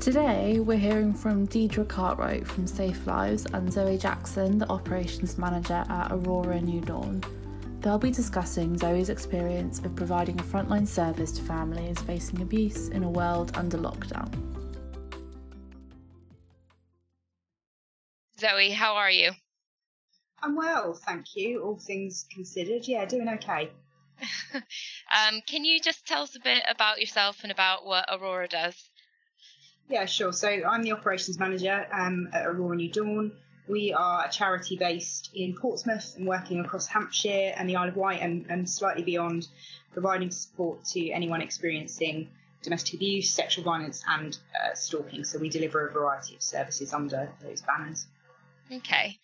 Today, we're hearing from Deidre Cartwright from Safe Lives and Zoe Jackson, the Operations Manager at Aurora New Dawn. They'll be discussing Zoe's experience of providing a frontline service to families facing abuse in a world under lockdown. Zoe, how are you? I'm well, thank you. All things considered, yeah, doing okay. Um, can you just tell us a bit about yourself and about what Aurora does? Yeah, sure. So I'm the operations manager um, at Aurora New Dawn. We are a charity based in Portsmouth and working across Hampshire and the Isle of Wight and, and slightly beyond, providing support to anyone experiencing domestic abuse, sexual violence, and uh, stalking. So we deliver a variety of services under those banners. Okay.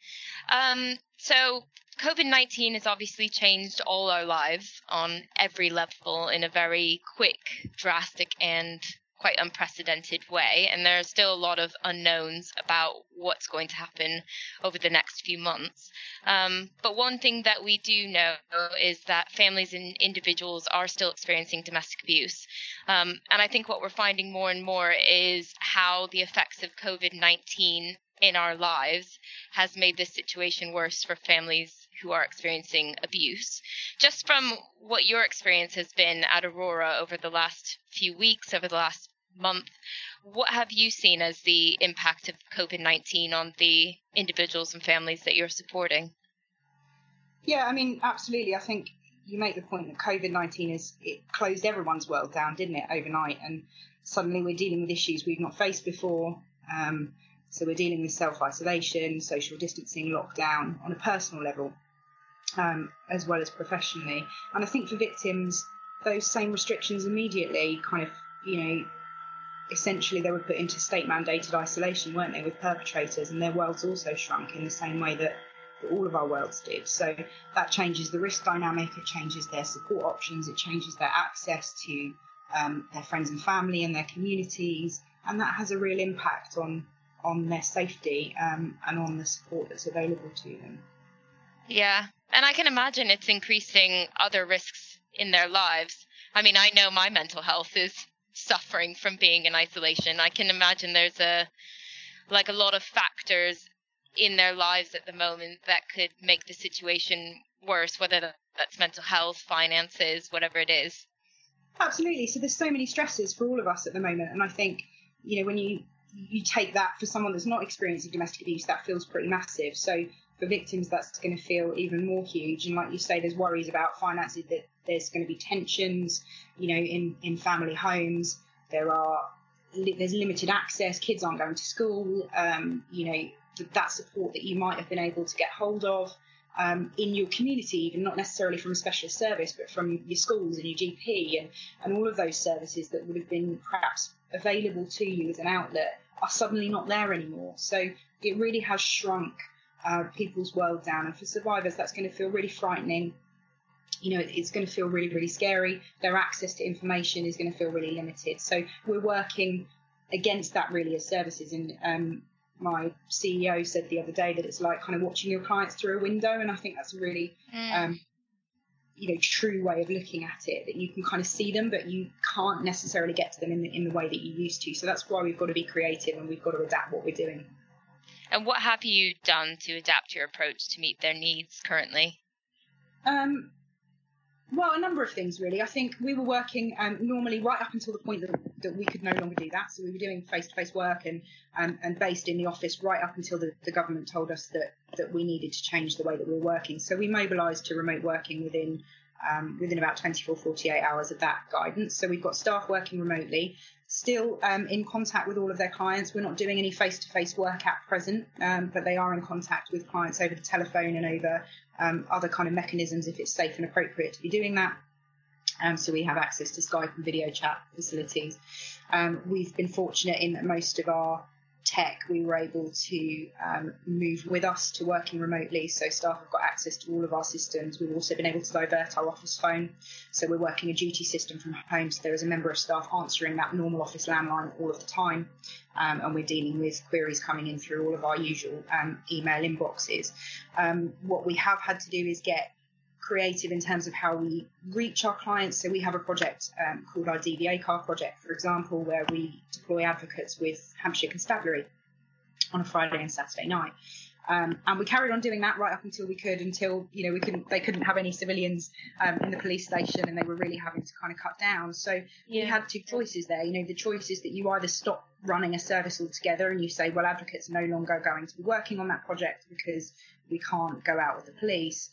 Um, so COVID 19 has obviously changed all our lives on every level in a very quick, drastic, and quite unprecedented way, and there are still a lot of unknowns about what's going to happen over the next few months. Um, but one thing that we do know is that families and individuals are still experiencing domestic abuse. Um, and I think what we're finding more and more is how the effects of COVID 19 in our lives has made this situation worse for families who are experiencing abuse. Just from what your experience has been at Aurora over the last few weeks, over the last month, what have you seen as the impact of COVID 19 on the individuals and families that you're supporting? Yeah, I mean, absolutely. I think you make the point that COVID 19 is it closed everyone's world down, didn't it, overnight? And suddenly we're dealing with issues we've not faced before. Um, so we're dealing with self isolation, social distancing, lockdown on a personal level um, as well as professionally. And I think for victims, those same restrictions immediately kind of, you know, essentially they were put into state mandated isolation, weren't they, with perpetrators, and their worlds also shrunk in the same way that, all of our worlds did. So that changes the risk dynamic, it changes their support options, it changes their access to um, their friends and family and their communities, and that has a real impact on on their safety um, and on the support that's available to them. Yeah, and I can imagine it's increasing other risks in their lives. I mean, I know my mental health is suffering from being in isolation. I can imagine there's a like a lot of factors in their lives at the moment that could make the situation worse, whether that's mental health, finances, whatever it is. Absolutely. So there's so many stresses for all of us at the moment, and I think you know when you you take that for someone that's not experiencing domestic abuse, that feels pretty massive. So for victims, that's going to feel even more huge. And like you say, there's worries about finances that there's going to be tensions, you know, in, in family homes. There are there's limited access. Kids aren't going to school. Um, you know, that support that you might have been able to get hold of um, in your community, even not necessarily from a specialist service, but from your schools and your GP and, and all of those services that would have been perhaps available to you as an outlet are suddenly not there anymore. So it really has shrunk uh, people's world down. And for survivors, that's going to feel really frightening. You know, it's going to feel really, really scary. Their access to information is going to feel really limited. So we're working against that really as services. And um, my CEO said the other day that it's like kind of watching your clients through a window. And I think that's a really, mm. um, you know, true way of looking at it. That you can kind of see them, but you can't necessarily get to them in the in the way that you used to. So that's why we've got to be creative and we've got to adapt what we're doing. And what have you done to adapt your approach to meet their needs currently? Um, well, a number of things really. I think we were working um, normally right up until the point that, that we could no longer do that. So we were doing face-to-face work and um, and based in the office right up until the, the government told us that that we needed to change the way that we were working. So we mobilised to remote working within um, within about 24, 48 hours of that guidance. So we've got staff working remotely still um, in contact with all of their clients. We're not doing any face to face work at present, um, but they are in contact with clients over the telephone and over um, other kind of mechanisms if it's safe and appropriate to be doing that. Um, so we have access to Skype and video chat facilities. Um, we've been fortunate in that most of our tech, we were able to um, move with us to working remotely. So staff have got access to all of our systems. We've also been able to divert our office phone. So we're working a duty system from home. So there is a member of staff answering that normal office landline all of the time. Um, and we're dealing with queries coming in through all of our usual um, email inboxes. Um, what we have had to do is get creative in terms of how we reach our clients. So we have a project um, called our DVA car project, for example, where we deploy advocates with Hampshire Constabulary on a Friday and Saturday night. Um, and we carried on doing that right up until we could, until you know we couldn't, they couldn't have any civilians um, in the police station, and they were really having to kind of cut down. So yeah. we had two choices there. You know, the choice is that you either stop running a service altogether, and you say, well, advocates are no longer going to be working on that project because we can't go out with the police.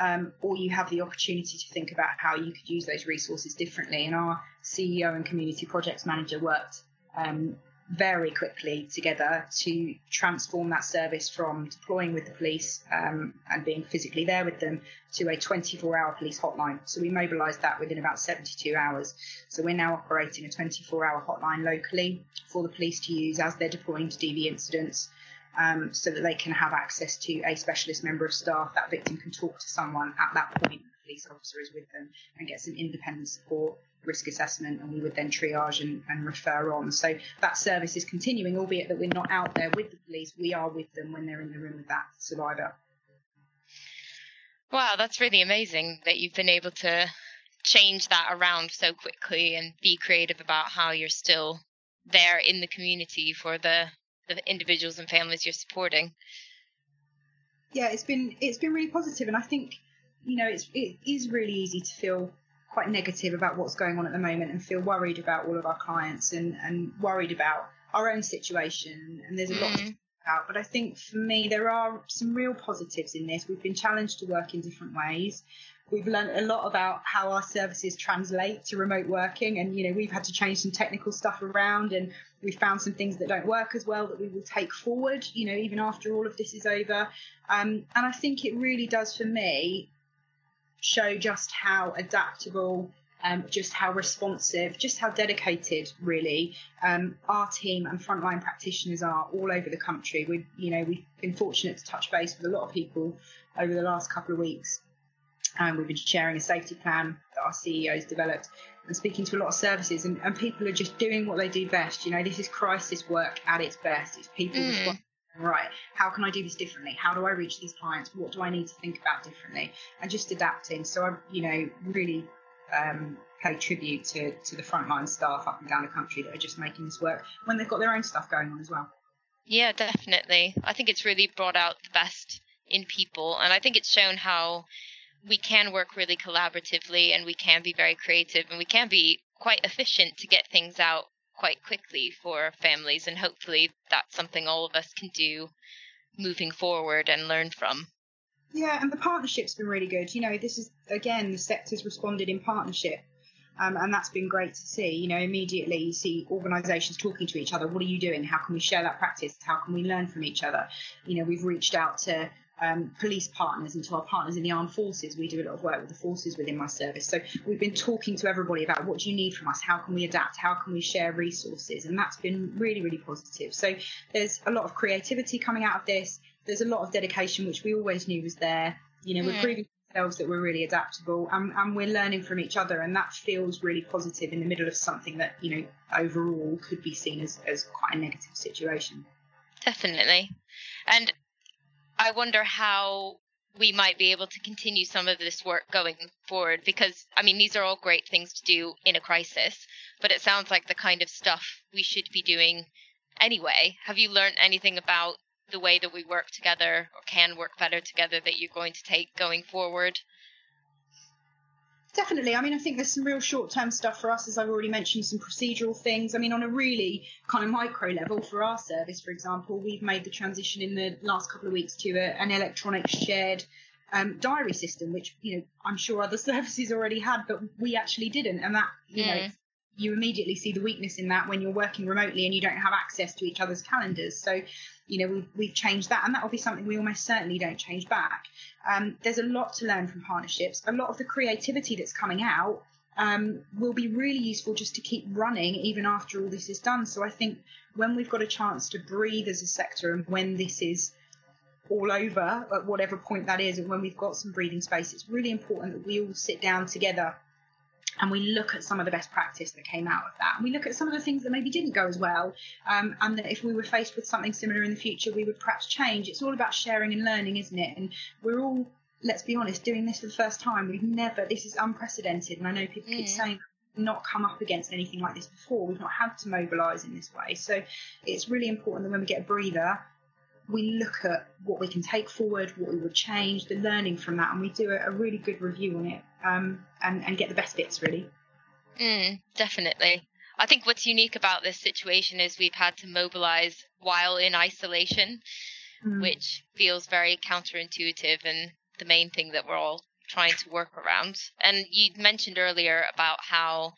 Um, or you have the opportunity to think about how you could use those resources differently. And our CEO and community projects manager worked um, very quickly together to transform that service from deploying with the police um, and being physically there with them to a 24 hour police hotline. So we mobilised that within about 72 hours. So we're now operating a 24 hour hotline locally for the police to use as they're deploying to DV incidents. Um, so that they can have access to a specialist member of staff. That victim can talk to someone at that point. The police officer is with them and get some independent support risk assessment and we would then triage and, and, refer on. So that service is continuing, albeit that we're not out there with the police, we are with them when they're in the room with that survivor. Wow, that's really amazing that you've been able to change that around so quickly and be creative about how you're still there in the community for the, the individuals and families you're supporting. Yeah, it's been it's been really positive and I think you know it's it is really easy to feel quite negative about what's going on at the moment and feel worried about all of our clients and, and worried about our own situation. And there's a lot to mm. about. But I think for me, there are some real positives in this. We've been challenged to work in different ways. We've learned a lot about how our services translate to remote working, and you know we've had to change some technical stuff around, and we found some things that don't work as well that we will take forward. You know, even after all of this is over, um, and I think it really does for me show just how adaptable, um, just how responsive, just how dedicated, really, um, our team and frontline practitioners are all over the country. We, you know, we've been fortunate to touch base with a lot of people over the last couple of weeks. And we've been sharing a safety plan that our CEOs developed and speaking to a lot of services, and, and people are just doing what they do best. You know, this is crisis work at its best. It's people mm right, how can I do this differently? How do I reach these clients? What do I need to think about differently? And just adapting. So I, you know, really um, pay tribute to, to the frontline staff up and down the country that are just making this work when they've got their own stuff going on as well. Yeah, definitely. I think it's really brought out the best in people, and I think it's shown how we can work really collaboratively and we can be very creative and we can be quite efficient to get things out quite quickly for families, and hopefully that's something all of us can do moving forward and learn from. Yeah, and the partnership's been really good. You know, this is again the sector's responded in partnership. Um, and that's been great to see. You know, immediately you see organisations talking to each other. What are you doing? How can we share that practice? How can we learn from each other? You know, we've reached out to um, police partners and to our partners in the armed forces. We do a lot of work with the forces within my service. So we've been talking to everybody about what do you need from us? How can we adapt? How can we share resources? And that's been really, really positive. So there's a lot of creativity coming out of this. There's a lot of dedication, which we always knew was there. You know, we're proving ourselves that we're really adaptable and, and we're learning from each other. And that feels really positive in the middle of something that, you know, overall could be seen as, as quite a negative situation. Definitely. And I wonder how we might be able to continue some of this work going forward because I mean these are all great things to do in a crisis, but it sounds like the kind of stuff we should be doing anyway. Have you learned anything about the way that we work together or can work better together that you're going to take going forward? Definitely. I mean, I think there's some real short term stuff for us, as I've already mentioned, some procedural things. I mean, on a really kind of micro level for our service, for example, we've made the transition in the last couple of weeks to a, an electronic shared um, diary system, which, you know, I'm sure other services already had, but we actually didn't. And that, you mm. know, you immediately see the weakness in that when you're working remotely and you don't have access to each other's calendars. So, you know, we've, we've changed that, and that will be something we almost certainly don't change back. Um, there's a lot to learn from partnerships. A lot of the creativity that's coming out um, will be really useful just to keep running even after all this is done. So I think when we've got a chance to breathe as a sector and when this is all over at whatever point that is, and when we've got some breathing space, it's really important that we all sit down together and we look at some of the best practice that came out of that. And we look at some of the things that maybe didn't go as well, um, and that if we were faced with something similar in the future, we would perhaps change. It's all about sharing and learning, isn't it? And we're all let's be honest, doing this for the first time, we've never, this is unprecedented. And I know people mm. keep saying not come up against anything like this before. We've not had to mobilise in this way. So it's really important that when we get a breather, we look at what we can take forward, what we would change, the learning from that, and we do a, a really good review on it um, and, and get the best bits really. Mm, definitely. I think what's unique about this situation is we've had to mobilize while in isolation, mm. which feels very counterintuitive and the main thing that we're all trying to work around. And you mentioned earlier about how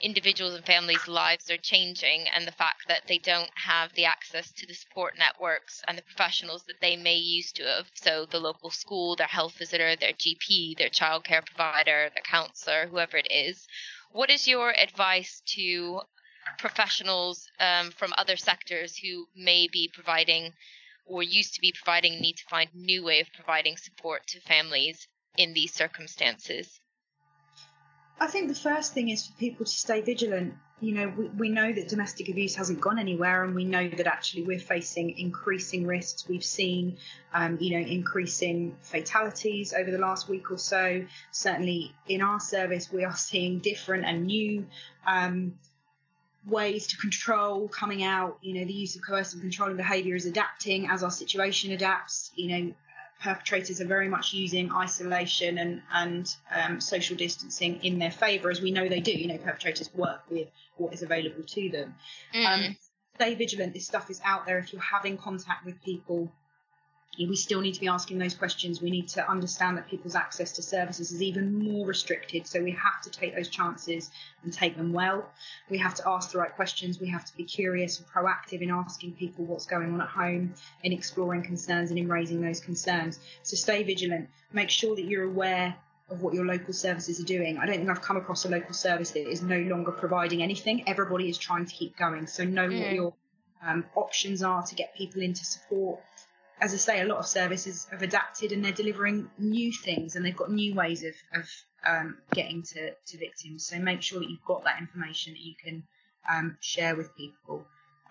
individuals and families' lives are changing and the fact that they don't have the access to the support networks and the professionals that they may used to have. So the local school, their health visitor, their GP, their childcare provider, their counselor, whoever it is. What is your advice to professionals um, from other sectors who may be providing or used to be providing need to find new way of providing support to families in these circumstances? I think the first thing is for people to stay vigilant. You know, we, we know that domestic abuse hasn't gone anywhere, and we know that actually we're facing increasing risks. We've seen, um, you know, increasing fatalities over the last week or so. Certainly in our service, we are seeing different and new um, ways to control coming out. You know, the use of coercive controlling behaviour is adapting as our situation adapts. You know, perpetrators are very much using isolation and and um, social distancing in their favour, as we know they do. You know, perpetrators work with what is available to them. Mm. Um, stay vigilant. This stuff is out there. If you're having contact with people we still need to be asking those questions. We need to understand that people's access to services is even more restricted. So we have to take those chances and take them well. We have to ask the right questions. We have to be curious and proactive in asking people what's going on at home, in exploring concerns and in raising those concerns. So stay vigilant. Make sure that you're aware of what your local services are doing. I don't think I've come across a local service that is no longer providing anything. Everybody is trying to keep going. So know mm. what your um, options are to get people into support as I say, a lot of services have adapted and they're delivering new things and they've got new ways of, of um, getting to, to victims. So make sure that you've got that information that you can um, share with people.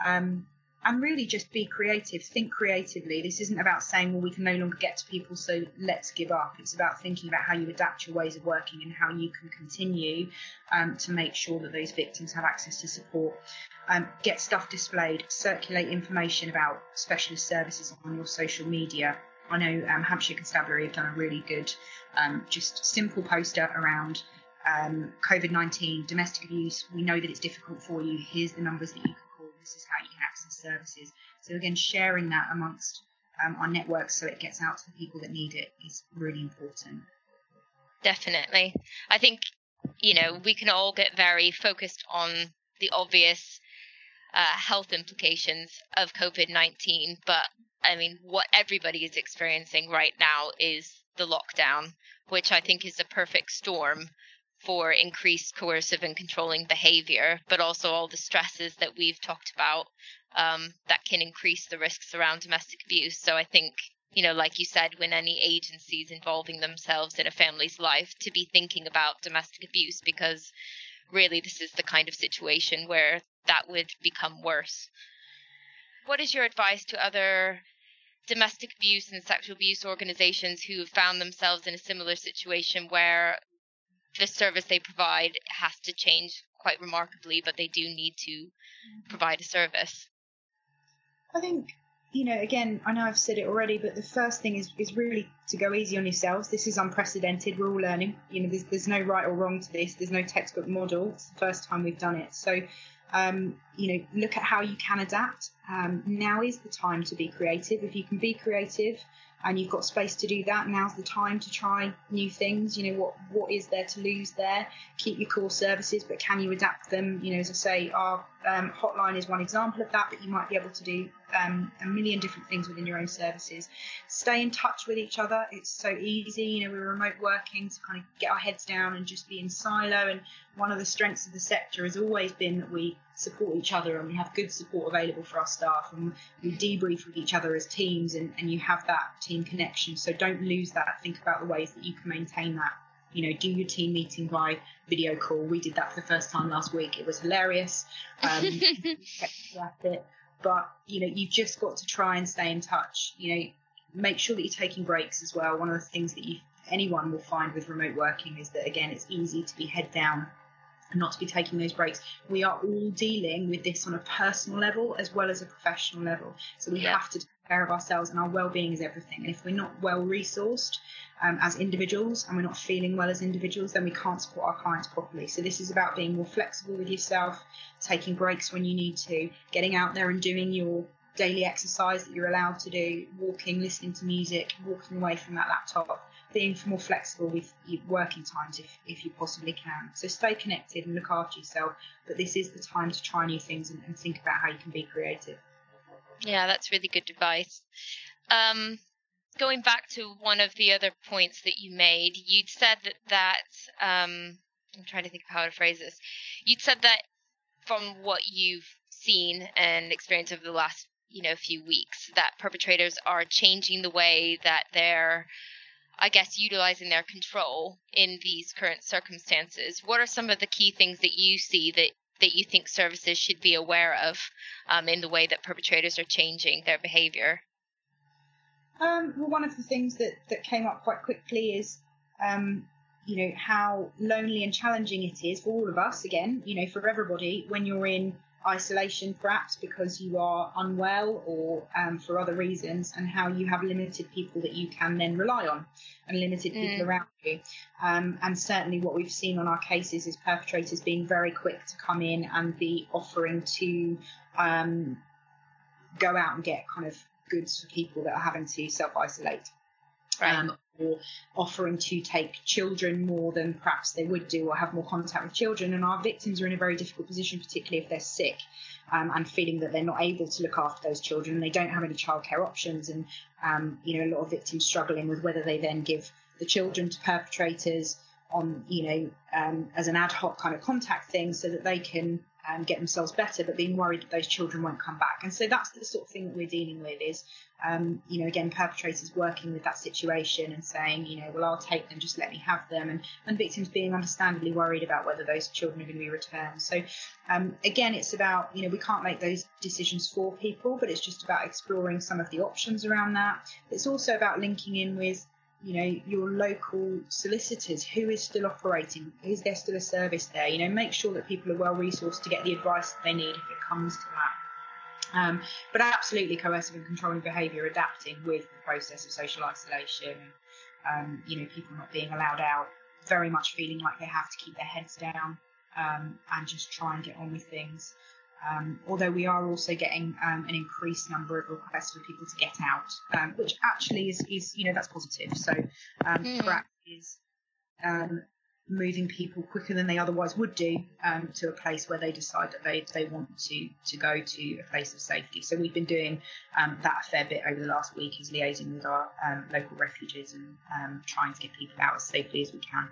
Um, and really just be creative, think creatively. This isn't about saying, well, we can no longer get to people, so let's give up. It's about thinking about how you adapt your ways of working and how you can continue um, to make sure that those victims have access to support. Um, get stuff displayed, circulate information about specialist services on your social media. I know um, Hampshire Constabulary have done a really good, um, just simple poster around um, COVID 19, domestic abuse. We know that it's difficult for you. Here's the numbers that you can call. This is how services. So, again, sharing that amongst um, our networks so it gets out to the people that need it is really important. Definitely. I think, you know, we can all get very focused on the obvious uh, health implications of COVID 19, but I mean, what everybody is experiencing right now is the lockdown, which I think is a perfect storm for increased coercive and controlling behavior, but also all the stresses that we've talked about um, that can increase the risks around domestic abuse. So I think, you know, like you said, when any agencies involving themselves in a family's life, to be thinking about domestic abuse because really this is the kind of situation where that would become worse. What is your advice to other domestic abuse and sexual abuse organizations who have found themselves in a similar situation where the service they provide has to change quite remarkably, but they do need to provide a service? I think you know, again, I know I've said it already, but the first thing is, is really to go easy on yourselves. This is unprecedented. We're all learning. You know, there's, there's no right or wrong to this. There's no textbook model. It's the first time we've done it. So um, you know, look at how you can adapt. Um, now is the time to be creative. If you can be creative and you've got space to do that, now's the time to try new things. You know, what what is there to lose there? Keep your core services, but can you adapt them? You know, as I say, our um, hotline is one example of that, but you might be able to do um, a million different things within your own services. Stay in touch with each other. It's so easy. You know, we're remote working to kind of get our heads down and just be in silo. And one of the strengths of the sector has always been that we support each other and we have good support available for our staff and we debrief with each other as teams and, and you have that team connection. So don't lose that. Think about the ways that you can maintain that you know, do your team meeting by video call. We did that for the first time last week. It was hilarious. Um, it. But you know, you've just got to try and stay in touch. You know, make sure that you're taking breaks as well. One of the things that you anyone will find with remote working is that again it's easy to be head down and not to be taking those breaks. We are all dealing with this on a personal level as well as a professional level. So we yeah. have to take care of ourselves and our well-being is everything. And if we're not well resourced um, as individuals and we're not feeling well as individuals, then we can't support our clients properly. So this is about being more flexible with yourself, taking breaks when you need to, getting out there and doing your daily exercise that you're allowed to do, walking, listening to music, walking away from that laptop, being more flexible with your working times if, if you possibly can. So stay connected and look after yourself, but this is the time to try new things and, and think about how you can be creative. Yeah, that's really good advice. Um, going back to one of the other points that you made, you'd said that, that um, I'm trying to think of how to phrase this. You'd said that from what you've seen and experienced over the last you know a few weeks that perpetrators are changing the way that they're I guess utilizing their control in these current circumstances. What are some of the key things that you see that that you think services should be aware of um, in the way that perpetrators are changing their behavior? Um, well, one of the things that, that came up quite quickly is, um, you know, how lonely and challenging it is for all of us, again, you know, for everybody, when you're in isolation perhaps because you are unwell or um, for other reasons and how you have limited people that you can then rely on and limited mm. people around you um, and certainly what we've seen on our cases is perpetrators being very quick to come in and be offering to um, go out and get kind of goods for people that are having to self-isolate Um, or offering to take children more than perhaps they would do or have more contact with children. And our victims are in a very difficult position, particularly if they're sick um, and feeling that they're not able to look after those children and they don't have any childcare options. And, um, you know, a lot of victims struggling with whether they then give the children to perpetrators on, you know, um, as an ad hoc kind of contact thing so that they can um, get themselves better, but being worried that those children won't come back. And so that's the sort of thing that we're dealing with is, um, you know, again, perpetrators working with that situation and saying, you know, well, I'll take them, just let me have them, and, and victims being understandably worried about whether those children are going to be returned. So, um, again, it's about, you know, we can't make those decisions for people, but it's just about exploring some of the options around that. It's also about linking in with you know your local solicitors who is still operating is there still a service there? You know make sure that people are well resourced to get the advice that they need if it comes to that. Um, but absolutely coercive and controlling behaviour adapting with the process of social isolation um, you know people not being allowed out very much feeling like they have to keep their heads down um, and just try and get on with things um, although we are also getting um, an increased number of requests for people to get out, um, which actually is, is, you know, that's positive. So mm. PrAC is um, moving people quicker than they otherwise would do um, to a place where they decide that they, they want to, to go to a place of safety. So we've been doing that a fair bit over the last week, is liaising with our local refuges and trying to get people out as safely as we can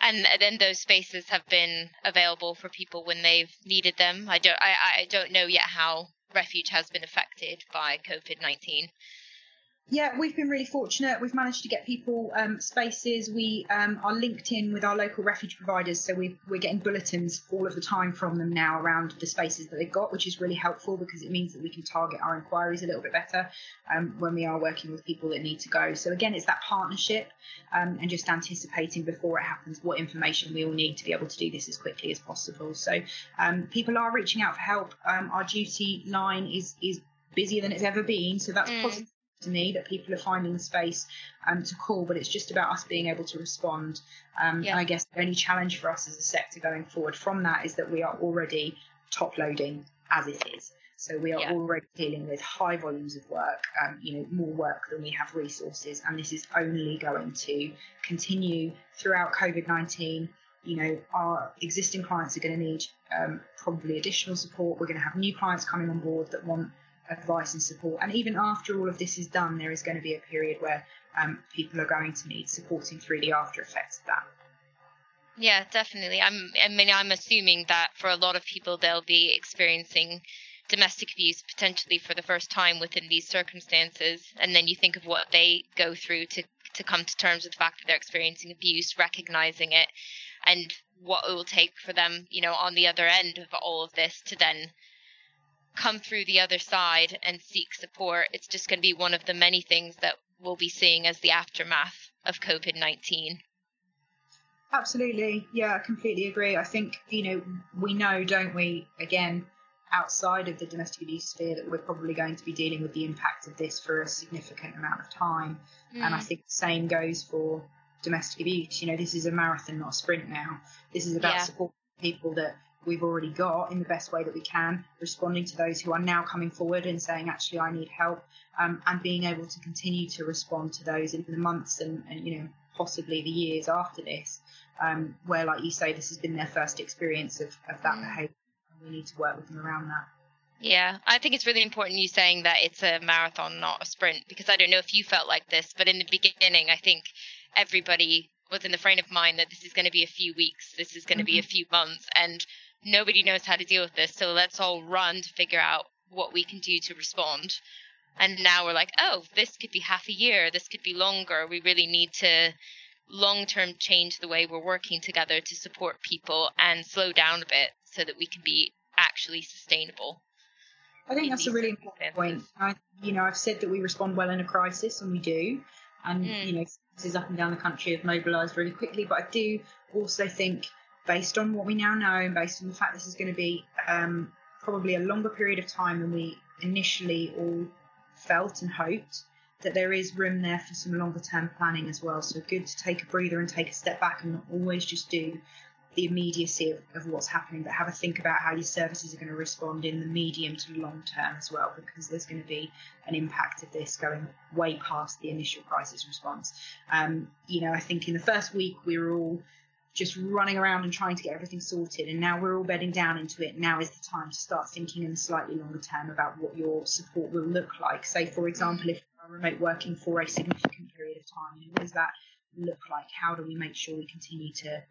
and then those spaces have been available for people when they've needed them. I don't I, I don't know yet how refuge has been affected by COVID nineteen. Yeah, we've been really fortunate. We've managed to get people um, spaces. We um, are linked in with our local refuge providers, so we are getting bulletins all of the time from them now around the spaces that they've got, which is really helpful because it means that we can target our inquiries a little bit better um, when we are working with people that need to go. So again, it's that partnership um, and just anticipating before it happens what information we all need to be able to do this as quickly as possible. So um, people are reaching out for help. Um, our duty line is is busier than it's ever been, so that's mm. positive to me that people are finding space um, to call, but it's just about us being able to respond. Um, yeah. I guess the only challenge for us as a sector going forward from that is that we are already top loading as it is. So we are yeah. already dealing with high volumes of work, um, you know, more work than we have resources, and this is only going to continue throughout COVID 19. You know, our existing clients are going to need um, probably additional support. We're going to have new clients coming on board that want advice and support. And even after all of this is done, there is going to be a period where um, people are going to need supporting through the after effects of that. Yeah, definitely. I'm. I mean, I'm assuming that for a lot of people, they'll be experiencing domestic abuse potentially for the first time within these circumstances, and then you think of what they go through to to come to terms with the fact that they're experiencing abuse, recognizing it, and what it will take for them, you know, on the other end of all of this to then come through the other side and seek support. It's just going to be one of the many things that we'll be seeing as the aftermath of COVID 19. Absolutely. Yeah, I completely agree. I think, you know, we know, don't we, again, outside of the domestic abuse sphere, that we're probably going to be dealing with the impact of this for a significant amount of time. Mm. And I mm. think the same goes for domestic abuse. You know, this is a marathon, not a sprint now. This is about yeah. supporting people that we've already got in the best way that we can, responding to those who are now coming forward and saying, actually, I need help, um, and being able to continue to respond to those in the months and, and you know, possibly the years after this, um, where, like you say, this has been their first experience of, of that mm. behaviour. We need to work with them around that. Yeah, I think it's really important you saying that it's a marathon, not a sprint, because I don't know if you felt like this, but in the beginning, I think everybody was in the frame of mind that this is going to be a few weeks, this is going to mm-hmm. be a mm-hmm. few months, and nobody knows how to deal with this. So let's all run to figure out what we can do to respond. And now we're like, oh, this could be half a year, this could be longer. We really need to long term change the way we're working together to support people and slow down a bit so that we can be actually sustainable. I think that's a really important point. I, you know, I've said that we respond well in a crisis, and we do. And mm. you know, services up and down the country have mobilised really quickly. But I do also think, based on what we now know, and based on the fact this is going to be um, probably a longer period of time than we initially all felt and hoped, that there is room there for some longer term planning as well. So good to take a breather and take a step back and not always just do the immediacy of, of what's happening, but have a think about how your services are going to respond in the medium to long term as well, because there's going to be an impact of this going way past the initial crisis response. Um, you know, I think in the first week we were all just running around and trying to get everything sorted, and now we're all bedding down into it. Now is the time to start thinking in slightly longer term about what your support will look like. Say, for example, if you're remote working for a significant period of time, you what does that look like? How do we make sure we continue to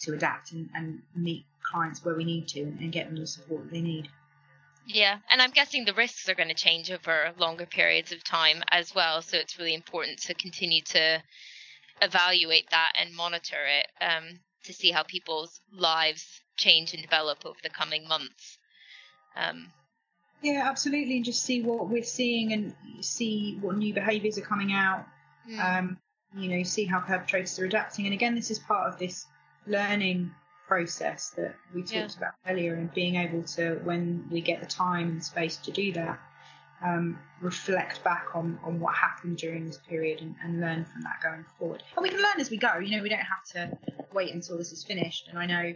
to adapt and, and meet clients where we need to and get them the support that they need. Yeah, and I'm guessing the risks are going to change over longer periods of time as well. So it's really important to continue to evaluate that and monitor it um, to see how people's lives change and develop over the coming months. Um, yeah, absolutely, and just see what we're seeing and see what new behaviours are coming out. Mm. Um, you know, see how perpetrators are adapting. And again, this is part of this learning process that we talked yeah. about earlier and being able to when we get the time and space to do that um, reflect back on, on what happened during this period and, and, learn from that going forward and we can learn as we go you know we don't have to wait until this is finished and i know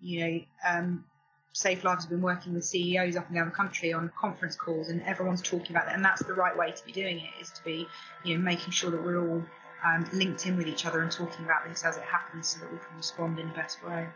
you know um, safe lives has been working with ceos up and down the country on conference calls and everyone's talking about that and that's the right way to be doing it is to be you know making sure that we're all um, linked in with each other and talking about this as it happens so that we can respond in the best way.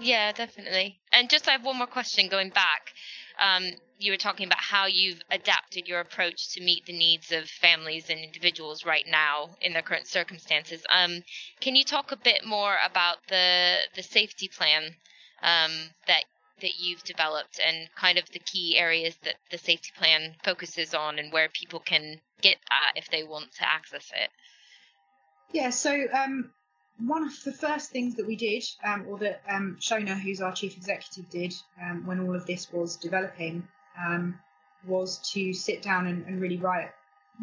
Yeah, definitely. And just I have one more question going back. Um, you were talking about how you've adapted your approach to meet the needs of families and individuals right now in their current circumstances. Um, can you talk a bit more about the the safety plan um, that that you've developed and kind of the key areas that the safety plan focuses on and where people can get at if they want to access it? Yeah, so um, one of the first things that we did, um, or that um, Shona, who's our chief executive, did um, when all of this was developing, um, was to sit down and, and, really write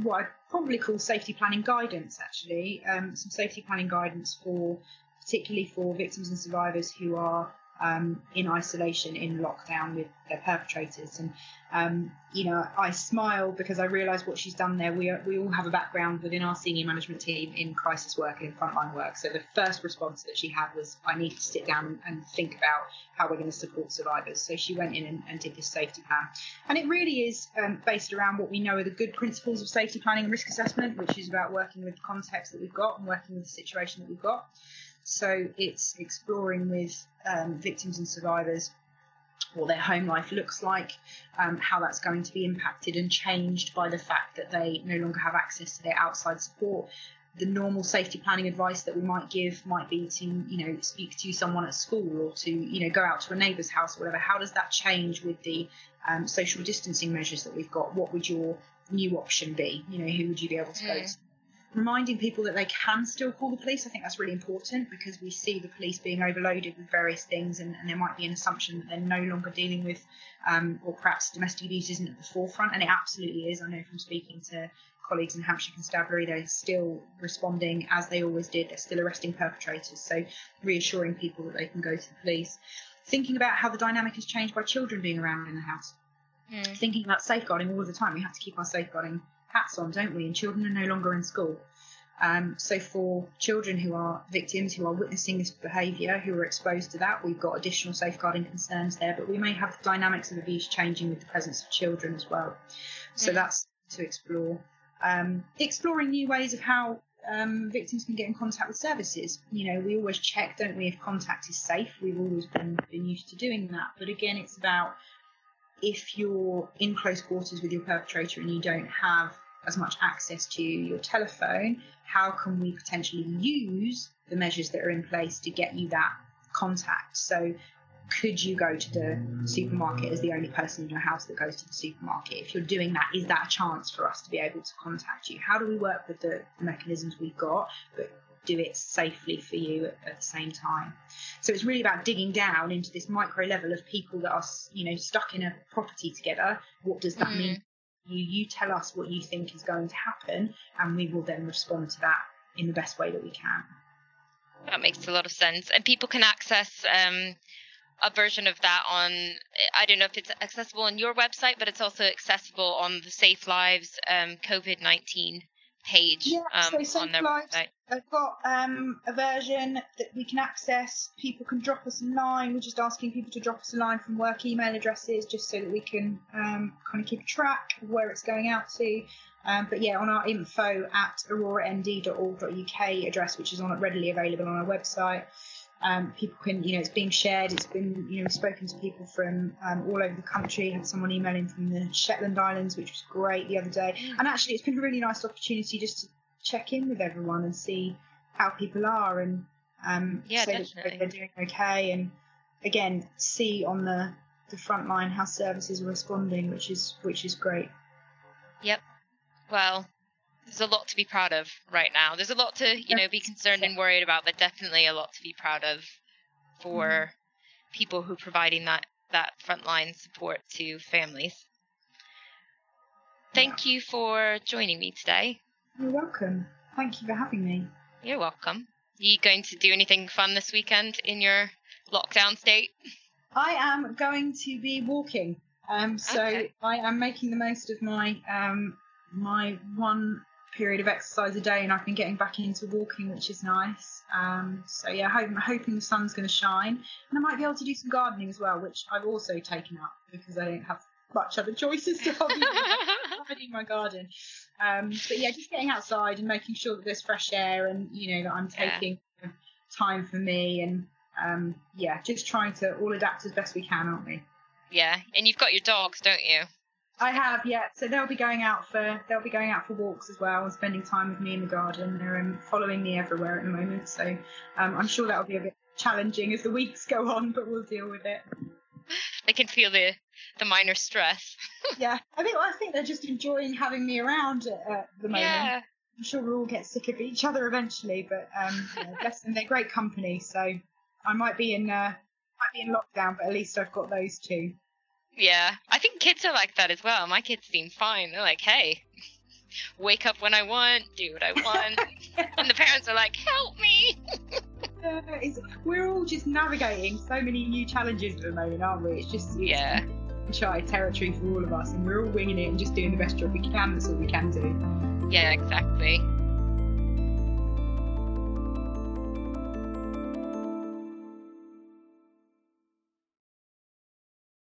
what I'd probably call safety planning guidance, actually, um, some safety planning guidance for particularly for victims and survivors who are um, in isolation, in lockdown with their perpetrators. And, um, you know, I smile because I realise what she's done there. We, are, we all have a background within our senior management team in crisis work and in frontline work. So the first response that she had was, I need to sit down and think about how we're going to support survivors. So she went in and, and did this safety plan. And it really is um, based around what we know are the good principles of safety planning and risk assessment, which is about working with the context that we've got and working with the situation that we've got. So it's exploring with um, victims and survivors what their home life looks like, um, how that's going to be impacted and changed by the fact that they no longer have access to their outside support. The normal safety planning advice that we might give might be to, you know, speak to someone at school or to, you know, go out to a neighbour's house or whatever. How does that change with the um, social distancing measures that we've got? What would your new option be? You know, who would you be able to go to? Reminding people that they can still call the police. I think that's really important because we see the police being overloaded with various things, and, and there might be an assumption that they're no longer dealing with, um, or perhaps domestic abuse isn't at the forefront, and it absolutely is. I know from speaking to colleagues in Hampshire Constabulary, they're still responding as they always did. They're still arresting perpetrators. So reassuring people that they can go to the police. Thinking about how the dynamic has changed by children being around in the house. Mm. Thinking about safeguarding all the time. We have to keep our safeguarding hats on, don't we? And children are no longer in school. Um, so for children who are victims, who are witnessing this behaviour, who are exposed to that, we've got additional safeguarding concerns there. But we may have the dynamics of abuse changing with the presence of children as well. So Mm. that's to explore. Um, exploring new ways of how um, victims can get in contact with services. You know, we always check, don't we, if contact is safe. We've always been, been used to doing that. But again, it's about if you're in close quarters with your perpetrator and you don't have as much access to your telephone, how can we potentially use the measures that are in place to get you that contact? So, could you go to the supermarket as the only person in your house that goes to the supermarket? If you're doing that, is that a chance for us to be able to contact you? How do we work with the, the mechanisms we've got, but do it safely for you at, at the same time? So it's really about digging down into this micro level of people that are, you know, stuck in a property together. What does that Mm. mean? You, you tell us what you think is going to happen, and we will then respond to that in the best way that we can. That makes a lot of sense. And people can access um, a version of that on, I don't know if it's accessible on your website, but it's also accessible on the Safe Lives um, COVID 19 page Yeah, um, so on their website. I've got um, a version that we can access. People can drop us a line. We're just asking people to drop us a line from work email addresses just so that we can um, kind of keep track of where it's going out to. Um, but yeah, on our info at aurorand.org.uk address, which is on readily available on our website, um, people can, you know, it's being shared. It's been, you know, spoken to people from um, all over the country. Had someone emailing from the Shetland Islands, which was great the other day. And actually, it's been a really nice opportunity just to check in with everyone and see how people are and um, Yeah, say that definitely. they're doing okay. And again, see on the the front line how services are responding, which is which is great. Yep. Well, there's a lot to be proud of right now. There's a lot to, you know, be concerned and worried about, but definitely a lot to be proud of for Mm-hmm. people who are providing that that frontline support to families. Thank you for joining me today. You're welcome. Thank you for having me. You're welcome. Are you going to do anything fun this weekend in your lockdown state? I am going to be walking. Um, so Okay. I am making the most of my um, my one period of exercise a day, and I've been getting back into walking, which is nice. Um, so yeah, hope, I'm hoping the sun's going to shine, and I might be able to do some gardening as well, which I've also taken up because I don't have much other choices. So I'll be my garden. Um, but yeah, just getting outside and making sure that there's fresh air, and you know that I'm Yeah. taking time for me, and um, yeah, just trying to all adapt as best we can, aren't we? yeah, and you've got your dogs, don't you? I have, yeah. So they'll be going out for they'll be going out for walks as well and spending time with me in the garden. They're um, following me everywhere at the moment, so um, I'm sure that'll be a bit challenging as the weeks go on, but we'll deal with it. They can feel the the minor stress. yeah, I think I think they're just enjoying having me around at, at the moment. Yeah. I'm sure we'll all get sick of each other eventually, but um, yeah, bless them, they're great company. So I might be in uh, might be in lockdown, but at least I've got those two. Yeah, I think kids are like that as well. My kids seem fine. They're like, hey, wake up when I want, do what I want. and the parents are like, help me. Uh, we're all just navigating so many new challenges at the moment, aren't we? It's just it's Yeah. uncharted territory for all of us, and we're all winging it and just doing the best job we can. That's all we can do. Yeah, exactly.